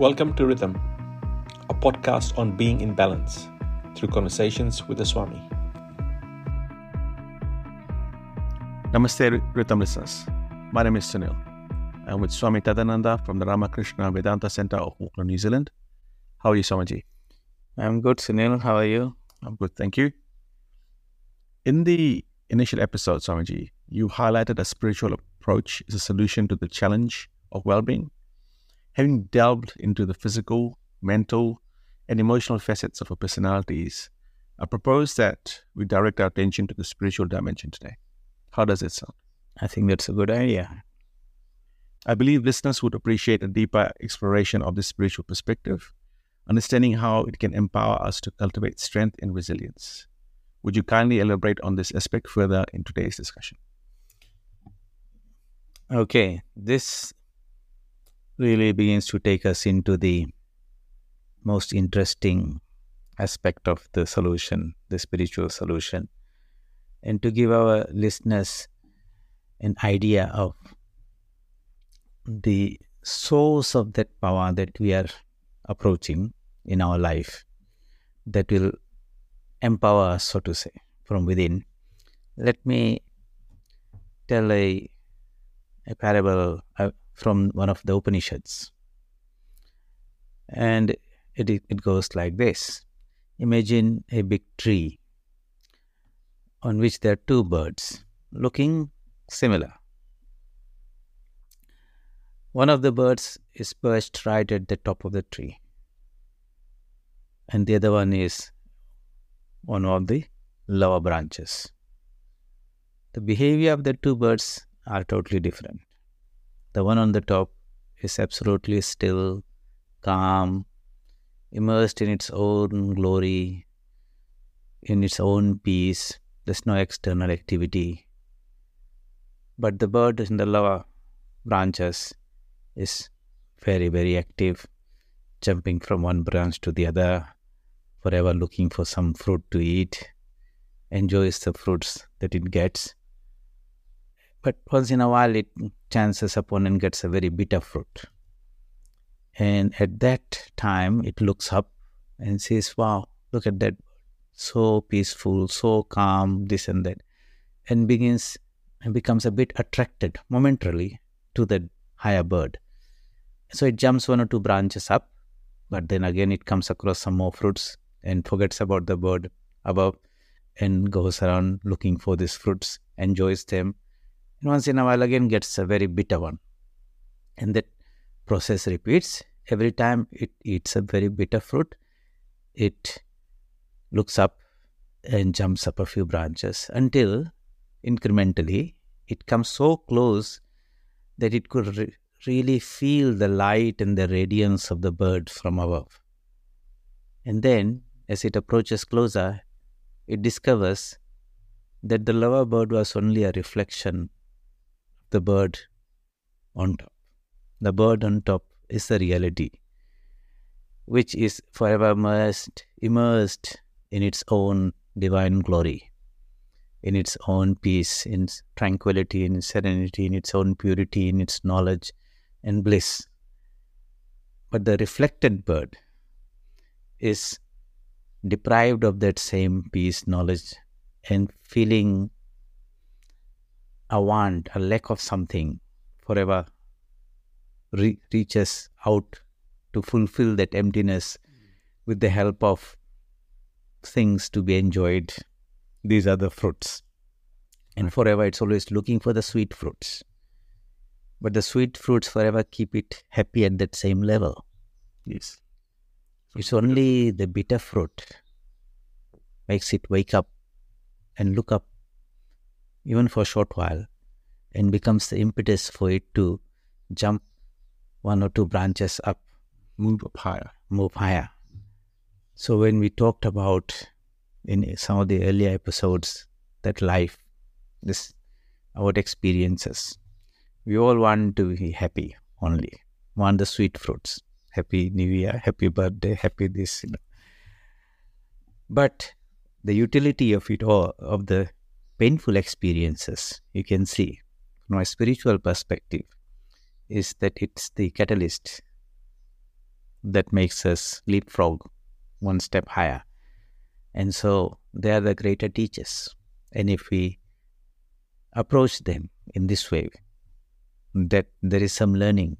Welcome to Rhythm, a podcast on being in balance through conversations with the Swami. Namaste, Rhythm listeners. My name is Sunil. I'm with Swami Tadananda from the Ramakrishna Vedanta Center of Auckland, New Zealand. How are you, Swamiji? I'm good, Sunil. How are you? I'm good, thank you. In the initial episode, Swamiji, you highlighted a spiritual approach as a solution to the challenge of well being. Having delved into the physical, mental, and emotional facets of our personalities, I propose that we direct our attention to the spiritual dimension today. How does it sound? I think that's a good idea. I believe listeners would appreciate a deeper exploration of this spiritual perspective, understanding how it can empower us to cultivate strength and resilience. Would you kindly elaborate on this aspect further in today's discussion? Okay, this really begins to take us into the most interesting aspect of the solution, the spiritual solution, and to give our listeners an idea of the source of that power that we are approaching in our life that will empower us, so to say, from within. Let me tell a, a parable uh, from one of the Upanishads. And it, it goes like this Imagine a big tree on which there are two birds looking similar. One of the birds is perched right at the top of the tree, and the other one is on one of the lower branches. The behavior of the two birds are totally different. The one on the top is absolutely still, calm, immersed in its own glory, in its own peace. There's no external activity. But the bird in the lower branches is very, very active, jumping from one branch to the other, forever looking for some fruit to eat, enjoys the fruits that it gets. But once in a while, it chances upon and gets a very bitter fruit. And at that time, it looks up and says, Wow, look at that. Bird. So peaceful, so calm, this and that. And begins and becomes a bit attracted momentarily to the higher bird. So it jumps one or two branches up, but then again it comes across some more fruits and forgets about the bird above and goes around looking for these fruits, enjoys them, and once in a while again gets a very bitter one. And that process repeats. Every time it eats a very bitter fruit, it looks up and jumps up a few branches until incrementally it comes so close that it could re- really feel the light and the radiance of the bird from above. And then, as it approaches closer, it discovers that the lower bird was only a reflection the bird on top. The bird on top is the reality, which is forever immersed, immersed in its own divine glory, in its own peace, in tranquility, in serenity, in its own purity, in its knowledge and bliss. But the reflected bird is deprived of that same peace, knowledge, and feeling a want, a lack of something forever re- reaches out to fulfill that emptiness with the help of things to be enjoyed. These are the fruits. And forever it's always looking for the sweet fruits. But the sweet fruits forever keep it happy at that same level. Yes. It's only the bitter fruit makes it wake up and look up even for a short while and becomes the impetus for it to jump one or two branches up, Move up higher. move higher. So when we talked about in some of the earlier episodes that life, this our experiences, we all want to be happy only, want the sweet fruits. Happy New Year, happy birthday, happy this. You know. But the utility of it all, of the painful experiences, you can see from a spiritual perspective, is that it's the catalyst that makes us leapfrog one step higher. And so they are the greater teachers. And if we approach them in this way, that there is some learning,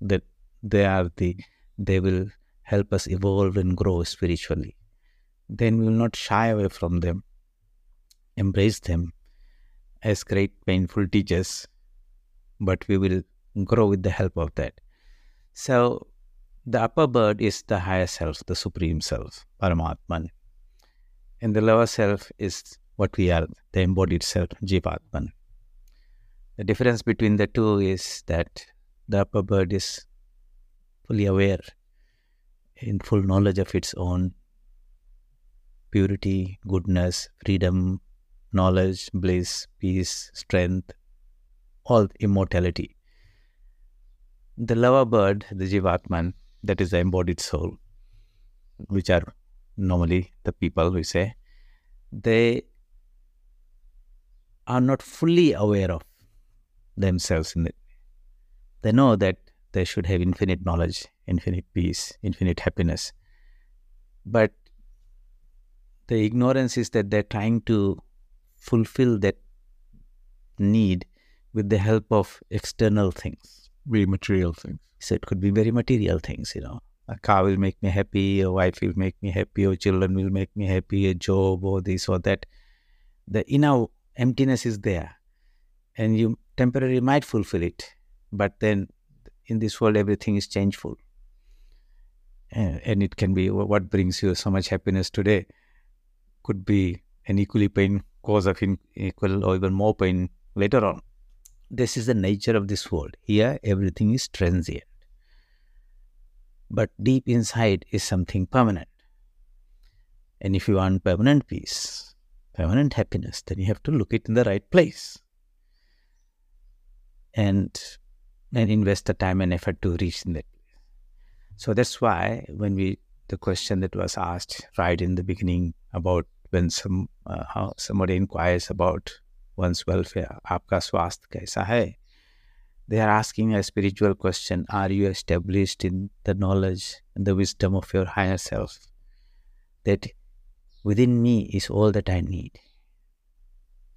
that they are the they will help us evolve and grow spiritually, then we will not shy away from them, embrace them as great painful teachers, but we will grow with the help of that. So the upper bird is the higher self, the supreme self, Paramatman. And the lower self is what we are, the embodied self, Jivatman. The difference between the two is that the upper bird is fully aware, in full knowledge of its own purity, goodness, freedom, knowledge, bliss, peace, strength, all immortality. The lower bird, the Jivatman, that is the embodied soul, which are normally the people we say, they are not fully aware of themselves in it. They know that they should have infinite knowledge, infinite peace, infinite happiness. But the ignorance is that they're trying to fulfill that need with the help of external things. Very material things. So it could be very material things, you know. A car will make me happy, a wife will make me happy, or children will make me happy, a job or this or that. The inner emptiness is there. And you temporarily might fulfill it. But then in this world everything is changeful. And, and it can be what brings you so much happiness today could be an equally pain cause of equal eh, or even more pain later on. This is the nature of this world. Here, everything is transient. But deep inside is something permanent. And if you want permanent peace, permanent happiness, then you have to look it in the right place. And and invest the time and effort to reach in that place. So that's why when we the question that was asked right in the beginning about when some uh, how somebody inquires about one's welfare, आपका स्वास्थ्य कैसा है? They are asking a spiritual question. Are you established in the knowledge and the wisdom of your higher self? That within me is all that I need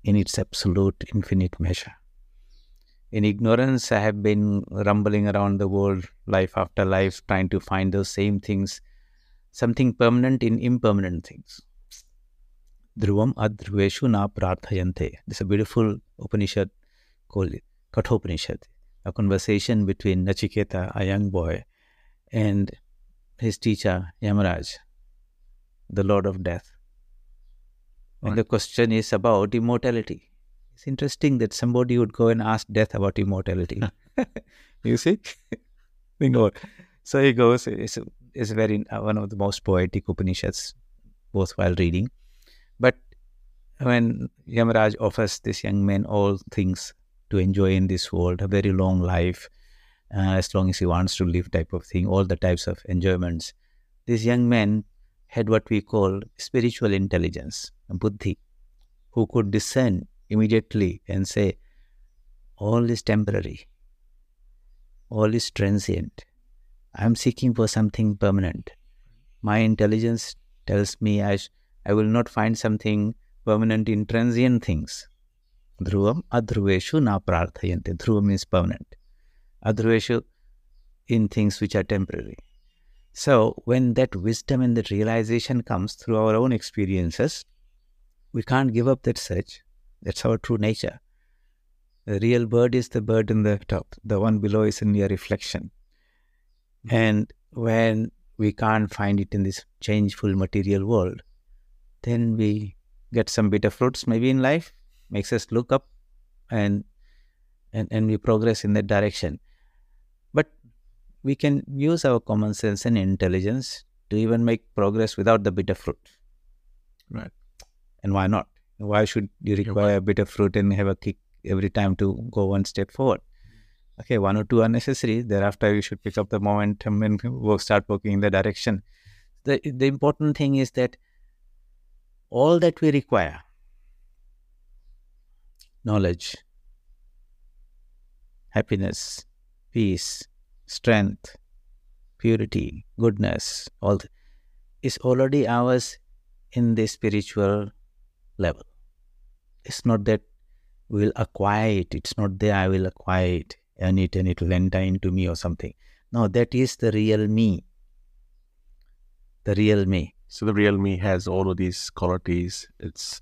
in its absolute infinite measure. In ignorance, I have been rumbling around the world, life after life, trying to find those same things, something permanent in impermanent things. Adhruveshu na prarthayante. This is a beautiful Upanishad called Kathopanishad, a conversation between Nachiketa, a young boy, and his teacher, Yamaraj, the Lord of Death. Right. And the question is about immortality. It's interesting that somebody would go and ask death about immortality. you see? Bingo. So he goes, it's, it's very uh, one of the most poetic Upanishads, worthwhile reading. But when Yamaraj offers this young man all things to enjoy in this world, a very long life, uh, as long as he wants to live, type of thing, all the types of enjoyments, this young man had what we call spiritual intelligence, buddhi, who could discern immediately and say, all is temporary, all is transient. I am seeking for something permanent. My intelligence tells me I I will not find something permanent in transient things. Dhruvam adhruveshu na prarthayante. Dhruva means permanent. Adhruveshu in things which are temporary. So when that wisdom and that realization comes through our own experiences, we can't give up that search. That's our true nature. The real bird is the bird in the top. The one below is in your reflection. And when we can't find it in this changeful material world, then we get some bitter fruits maybe in life, makes us look up and and, and we progress in that direction. But we can use our common sense and intelligence to even make progress without the bitter fruit. Right. And why not? Why should you require a bitter fruit and have a kick every time to go one step forward? Okay, one or two are necessary. Thereafter, you should pick up the momentum and work, start working in the direction. The, the important thing is that all that we require knowledge, happiness, peace, strength, purity, goodness, all th- is already ours in the spiritual level. It's not that we'll acquire it. It's not there I will acquire it and it and it will enter into me or something. No, that is the real me. The real me. So the real me has all of these qualities. It's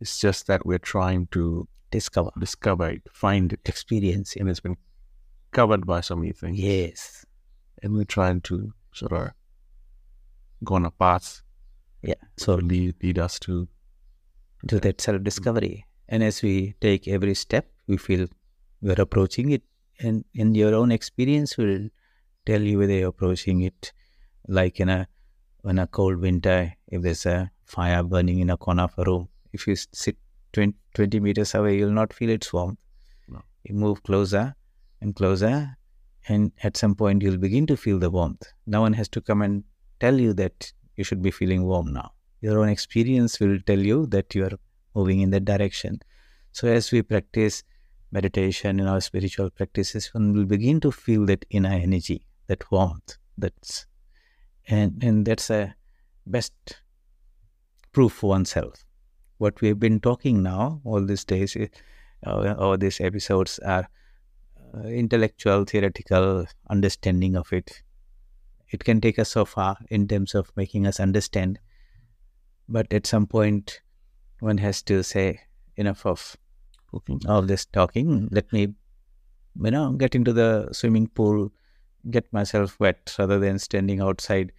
it's just that we're trying to Discover, discover it, find it, experience it. and it's been covered by so many things. Yes. And we're trying to sort of go on a path Yeah. so lead, lead us to to that self discovery. And as we take every step, we feel we're approaching it. And in your own experience will tell you whether you're approaching it like in a in a cold winter, if there's a fire burning in a corner of a room, if you sit 20, 20 meters away, you'll not feel its warmth. No. You move closer and closer, and at some point you'll begin to feel the warmth. No one has to come and tell you that you should be feeling warm now. Your own experience will tell you that you are moving in that direction. So as we practice meditation in our spiritual practices, one will begin to feel that inner energy, that warmth. That's and and that's a best proof for oneself. What we have been talking now all these days, uh, all these episodes are uh, intellectual, theoretical understanding of it. It can take us so far in terms of making us understand, but at some point, one has to say enough of cooking. all this talking. Let me, you know, get into the swimming pool, get myself wet rather than standing outside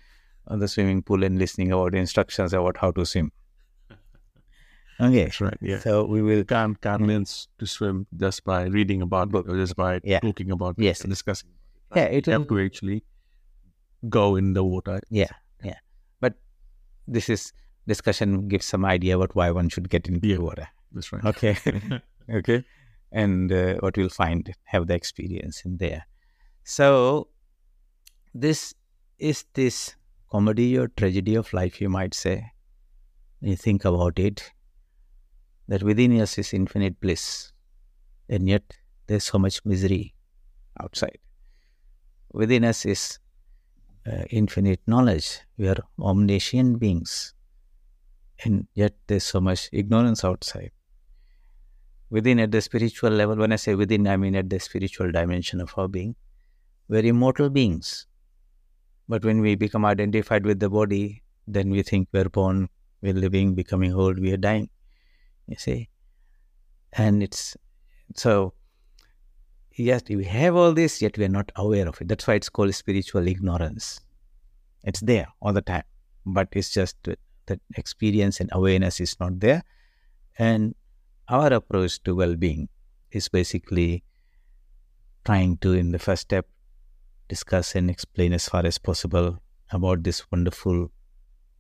on the swimming pool and listening about instructions about how to swim. Okay. That's right. Yeah. So we will, Can't can't learn to swim just by reading about it or just by Yeah. talking about it Yes. and discussing. yeah, it You will, have to actually go in the water. yeah, yeah. But this is discussion gives some idea about why one should get into Yeah. the water. That's right. Okay. okay. And uh, what we'll find, have the experience in there. So, this is this comedy or tragedy of life, you might say. You think about it, that within us is infinite bliss, and yet there's so much misery outside. Within us is uh, infinite knowledge. We are omniscient beings, and yet there's so much ignorance outside within at the spiritual level when i say within i mean at the spiritual dimension of our being we're immortal beings but when we become identified with the body then we think we're born we're living becoming old we are dying you see? And it's so yes we have all this yet we're not aware of it. That's why it's called spiritual ignorance. It's there all the time but it's just that experience and awareness is not there. And our approach to well-being is basically trying to in the first step discuss and explain as far as possible about this wonderful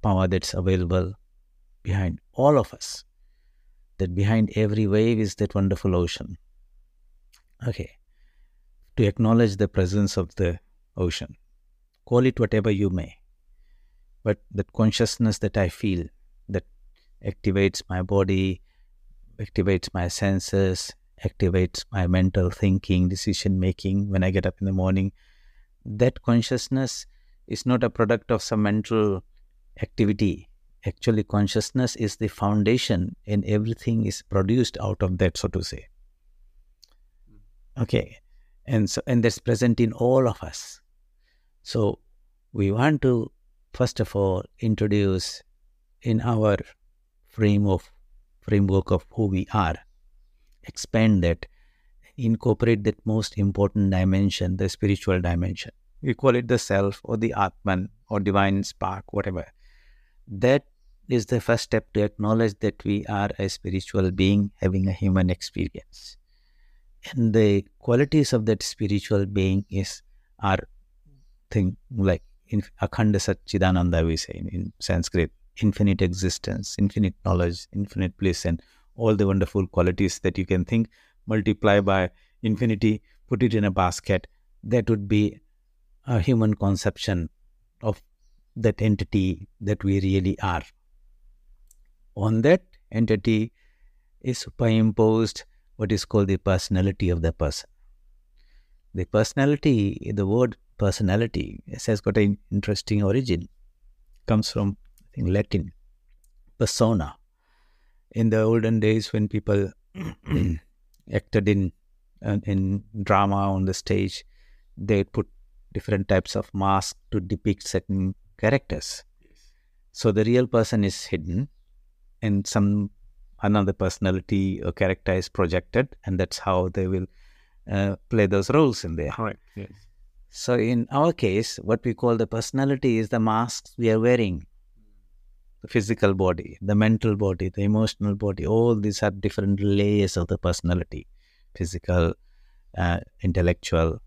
power that's available behind all of us. That behind every wave is that wonderful ocean. Okay. To acknowledge the presence of the ocean. Call it whatever you may. But that consciousness that i feel that activates my body activates my senses, activates my mental thinking, decision making when I get up in the morning. That consciousness is not a product of some mental activity. Actually, consciousness is the foundation, and everything is produced out of that, so to say. Okay, and so and that's present in all of us. So we want to first of all introduce in our frame of framework of who we are, expand that, incorporate that most important dimension, the spiritual dimension. We call it the self or the Atman or divine spark, whatever. That is the first step to acknowledge that we are a spiritual being having a human experience. And the qualities of that spiritual being is are thing like in Akhanda Satchidananda we say in, in Sanskrit, infinite existence, infinite knowledge, infinite bliss, and all the wonderful qualities that you can think, multiply by infinity, put it in a basket. That would be a human conception of that entity that we really are. On that entity is superimposed what is called the personality of the person. The personality, the word personality. It has got an interesting origin. Comes from I think Latin persona. In the olden days, when people acted in uh, in drama on the stage, they put different types of masks to depict certain characters. So the real person is hidden, and some another personality or character is projected, and that's how they will uh, play those roles in there. Correct. Yes. So in our case, what we call the personality is the masks we are wearing. The physical body, the mental body, the emotional body, all these are different layers of the personality. Physical, uh, intellectual,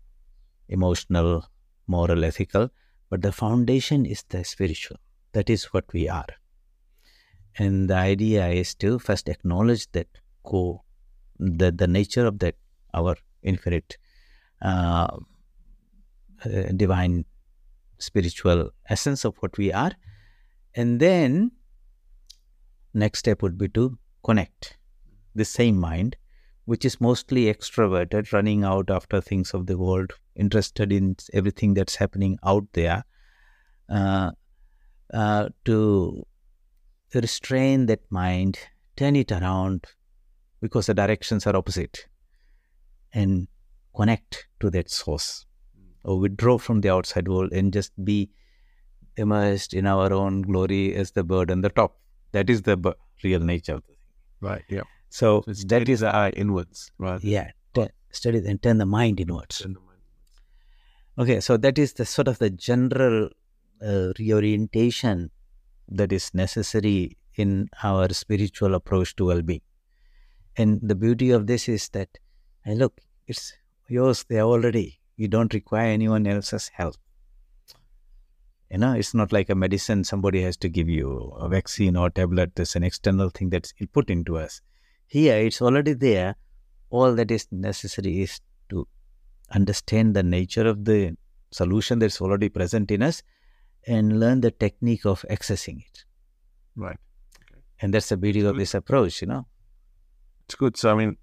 emotional, moral, ethical. But the foundation is the spiritual. That is what we are. And the idea is to first acknowledge that co, the, the nature of that, our infinite uh, uh, divine spiritual essence of what we are. And then, next step would be to connect the same mind, which is mostly extroverted, running out after things of the world, interested in everything that's happening out there, uh, uh, to restrain that mind, turn it around because the directions are opposite, and connect to that source or withdraw from the outside world and just be immersed in our own glory as the bird on the top. That is the b- real nature of the thing. Right. Yeah. So, So it's that is the eye inwards. Right. yeah, t- study and turn the mind inwards. Okay, so that is the sort of the general uh, reorientation that is necessary in our spiritual approach to well-being. And the beauty of this is that, hey, look, it's yours there already. You don't require anyone else's help. You know, it's not like a medicine somebody has to give you, a vaccine or tablet. There's an external thing that's put into us. Here, it's already there. All that is necessary is to understand the nature of the solution that's already present in us and learn the technique of accessing it. Right. And that's the beauty of this approach, you know. It's good. So I mean,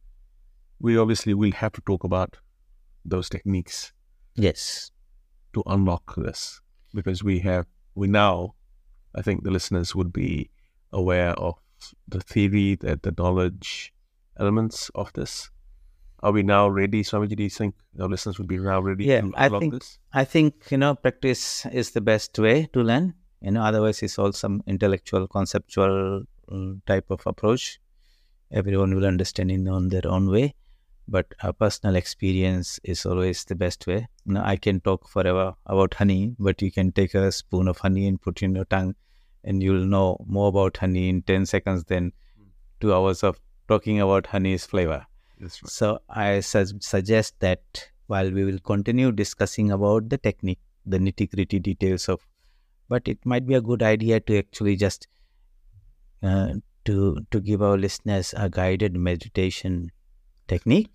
we obviously will have to talk about those techniques Yes. to unlock this because we have we now I think the listeners would be aware of the theory, that the knowledge elements of this. Are we now ready, Swamiji? Do you think our listeners would be now ready Yeah, to I think- this? I think, you know, practice is the best way to learn. You know, otherwise it's all some intellectual, conceptual mm, type of approach. Everyone will understand in on their own way. But a personal experience is always the best way. You know, I can talk forever about honey, but you can take a spoon of honey and put in your tongue and you'll know more about honey in 10 seconds than two hours of talking about honey's flavor. Right. So I su- suggest that while we will continue discussing about the technique, the nitty gritty details of, but it might be a good idea to actually just uh, to to give our listeners a guided meditation technique,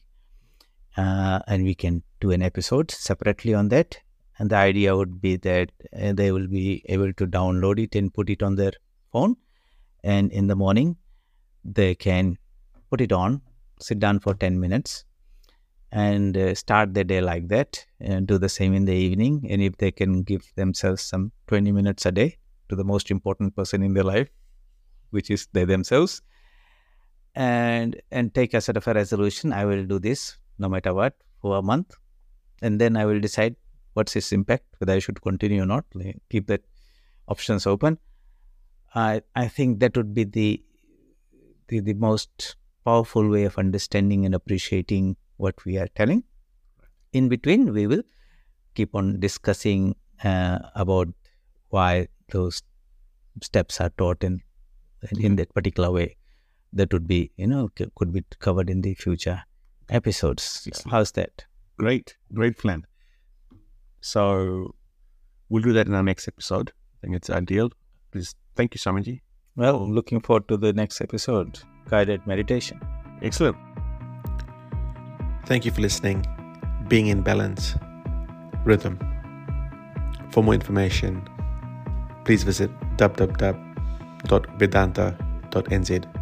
uh, and we can do an episode separately on that. And the idea would be that uh, they will be able to download it and put it on their phone, and in the morning they can put it on sit down for 10 minutes and uh, start the day like that and do the same in the evening and if they can give themselves some 20 minutes a day to the most important person in their life which is they themselves and and take a sort of a resolution. I will do this no matter what for a month. And then i will decide what's its impact whether i should continue or not. Keep that options open. I i think that would be the the, the most powerful way of understanding and appreciating what we are telling. In between, we will keep on discussing uh, about why those steps are taught in in that particular way. That would be, you know, c- could be covered in the future episodes. Excellent. How's that? Great, great plan. So we'll do that in our next episode. I think it's ideal. Please, thank you, Swamiji. Well, looking forward to the next episode, guided meditation. Excellent. Thank you for listening. Being in balance, rhythm. For more information, please visit www.vedanta.nz.